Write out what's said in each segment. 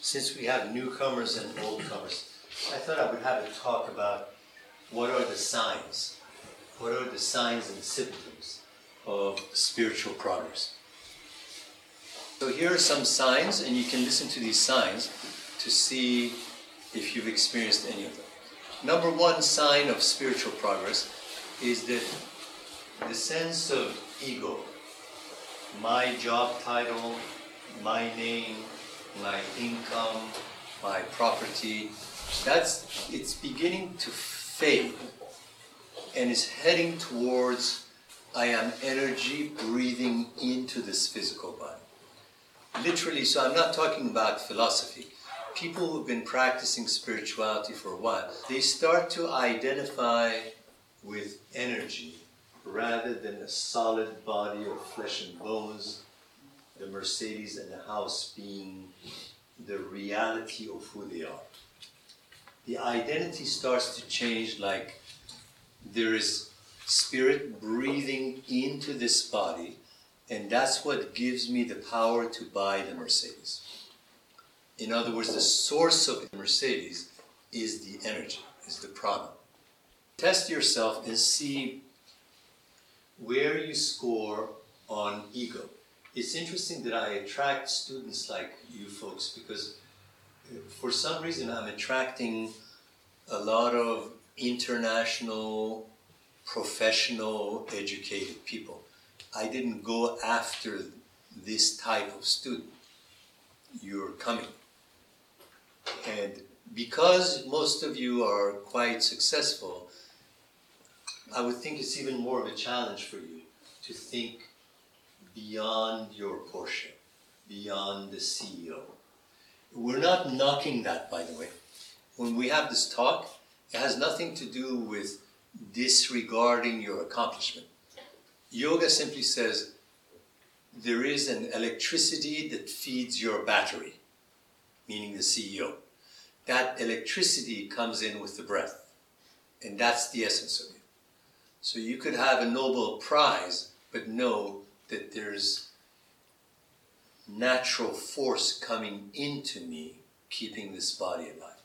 since we have newcomers and oldcomers, I thought I would have a talk about what are the signs, what are the signs and symptoms of spiritual progress. So here are some signs, and you can listen to these signs to see if you've experienced any of them. Number one sign of spiritual progress is that the sense of ego, my job title, my name, my income, my property, that's it's beginning to fade and is heading towards I am energy breathing into this physical body. Literally, so I'm not talking about philosophy. People who've been practicing spirituality for a while, they start to identify with energy rather than a solid body of flesh and bones, the Mercedes and the house being the reality of who they are. The identity starts to change like there is spirit breathing into this body, and that's what gives me the power to buy the Mercedes. In other words, the source of the Mercedes is the energy, is the prana. Test yourself and see where you score on ego. It's interesting that I attract students like you folks because uh, for some reason I'm attracting a lot of international, professional, educated people. I didn't go after this type of student. You're coming. And because most of you are quite successful, I would think it's even more of a challenge for you to think beyond your portion, beyond the CEO. We're not knocking that, by the way. When we have this talk, it has nothing to do with disregarding your accomplishment. Yoga simply says there is an electricity that feeds your battery, meaning the CEO. That electricity comes in with the breath, and that's the essence of it. So you could have a Nobel Prize, but know that there's natural force coming into me, keeping this body alive.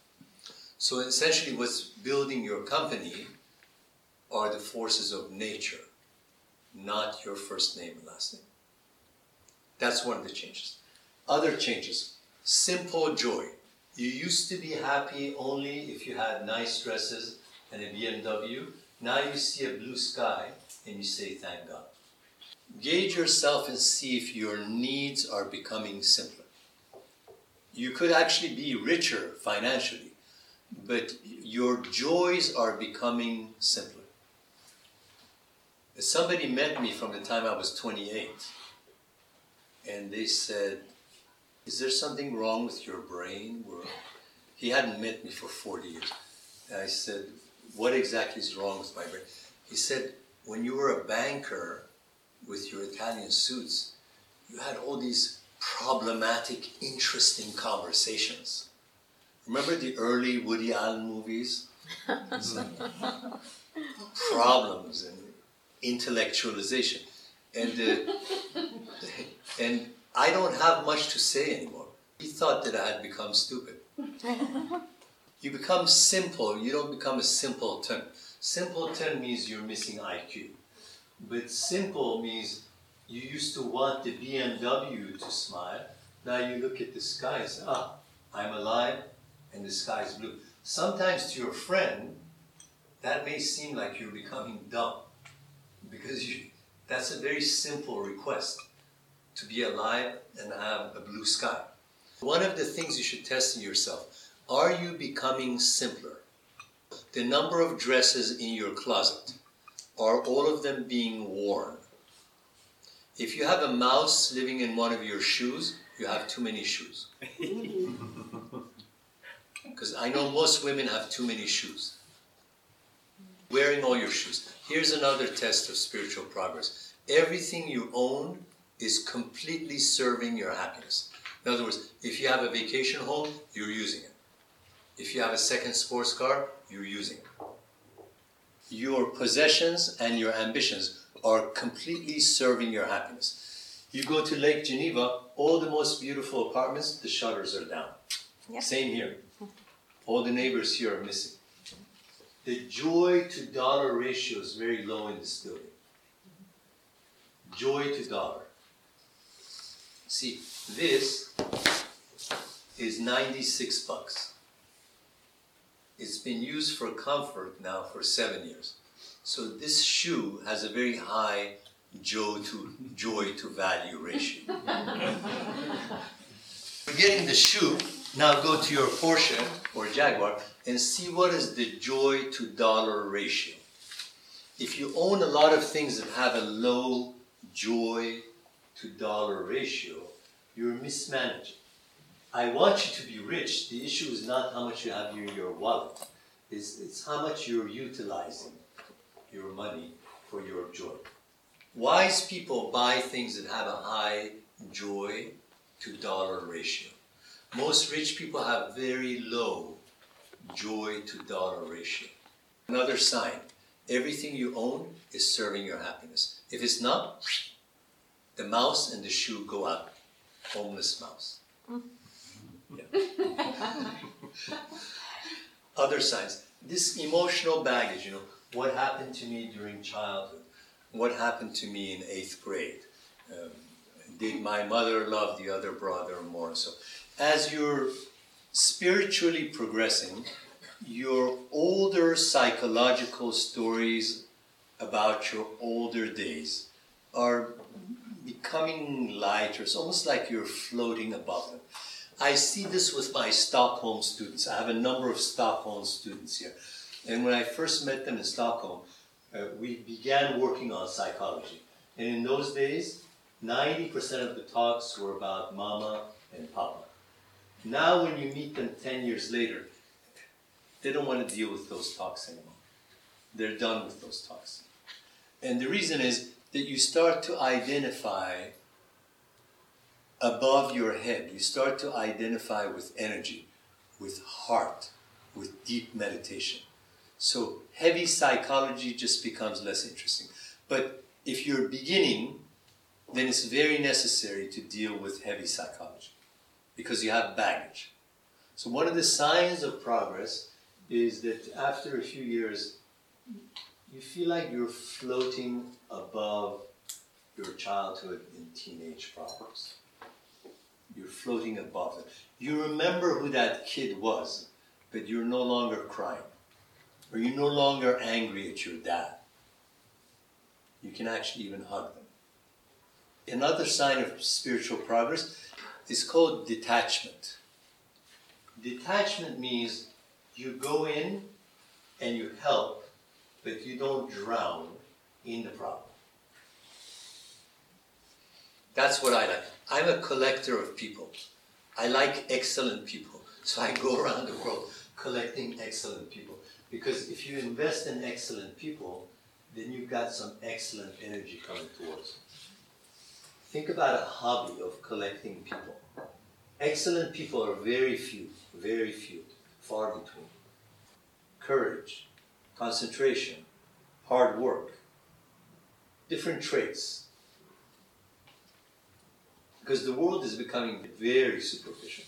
So essentially, what's building your company are the forces of nature, not your first name and last name. That's one of the changes. Other changes simple joy. You used to be happy only if you had nice dresses and a BMW. Now you see a blue sky and you say, Thank God. Gauge yourself and see if your needs are becoming simpler. You could actually be richer financially, but your joys are becoming simpler. Somebody met me from the time I was 28, and they said, Is there something wrong with your brain? He hadn't met me for 40 years. And I said, What exactly is wrong with my brain? He said, When you were a banker with your Italian suits, you had all these problematic, interesting conversations. Remember the early Woody Allen movies? problems and intellectualization. And, uh, and I don't have much to say anymore. He thought that I had become stupid. you become simple, you don't become a simpleton. Simpleton means you're missing IQ. But simple means you used to want the BMW to smile. Now you look at the sky and say, ah, I'm alive and the sky is blue. Sometimes to your friend, that may seem like you're becoming dumb because you, that's a very simple request to be alive and have a blue sky. One of the things you should test in yourself are you becoming simpler? The number of dresses in your closet, are all of them being worn? If you have a mouse living in one of your shoes, you have too many shoes. Because I know most women have too many shoes. Wearing all your shoes. Here's another test of spiritual progress. Everything you own is completely serving your happiness. In other words, if you have a vacation home, you're using it. If you have a second sports car, you're using it. Your possessions and your ambitions are completely serving your happiness. You go to Lake Geneva, all the most beautiful apartments, the shutters are down. Yeah. Same here. All the neighbors here are missing. The joy to dollar ratio is very low in this building. Joy to dollar. See, this is 96 bucks. It's been used for comfort now for seven years. So this shoe has a very high joy to joy to value ratio. Forgetting the shoe, now go to your Porsche or Jaguar and see what is the joy to dollar ratio. If you own a lot of things that have a low joy to dollar ratio, you're mismanaging. I want you to be rich. The issue is not how much you have in your wallet. It's, it's how much you're utilizing your money for your joy. Wise people buy things that have a high joy to dollar ratio. Most rich people have very low joy to dollar ratio. Another sign everything you own is serving your happiness. If it's not, the mouse and the shoe go out. Homeless mouse. Mm. Yeah. Other signs. This emotional baggage, you know, what happened to me during childhood? What happened to me in eighth grade? Um, did my mother love the other brother more? So, as you're spiritually progressing, your older psychological stories about your older days are becoming lighter. It's almost like you're floating above them. I see this with my Stockholm students. I have a number of Stockholm students here. And when I first met them in Stockholm, uh, we began working on psychology. And in those days, 90% of the talks were about mama and papa. Now, when you meet them 10 years later, they don't want to deal with those talks anymore. They're done with those talks. And the reason is that you start to identify above your head. You start to identify with energy, with heart, with deep meditation. So heavy psychology just becomes less interesting. But if you're beginning, then it's very necessary to deal with heavy psychology because you have baggage. So one of the signs of progress is that after a few years, you feel like you're floating above your childhood and teenage problems. You're floating above it. You remember who that kid was, but you're no longer crying. Or you're no longer angry at your dad. You can actually even hug them. Another sign of spiritual progress is called detachment. Detachment means you go in and you help, but you don't drown in the problem. That's what I like. I'm a collector of people. I like excellent people. So I go around the world collecting excellent people. Because if you invest in excellent people, then you've got some excellent energy coming towards you. Think about a hobby of collecting people. Excellent people are very few, very few, far between. Courage, concentration, hard work, different traits. Because the world is becoming very superficial.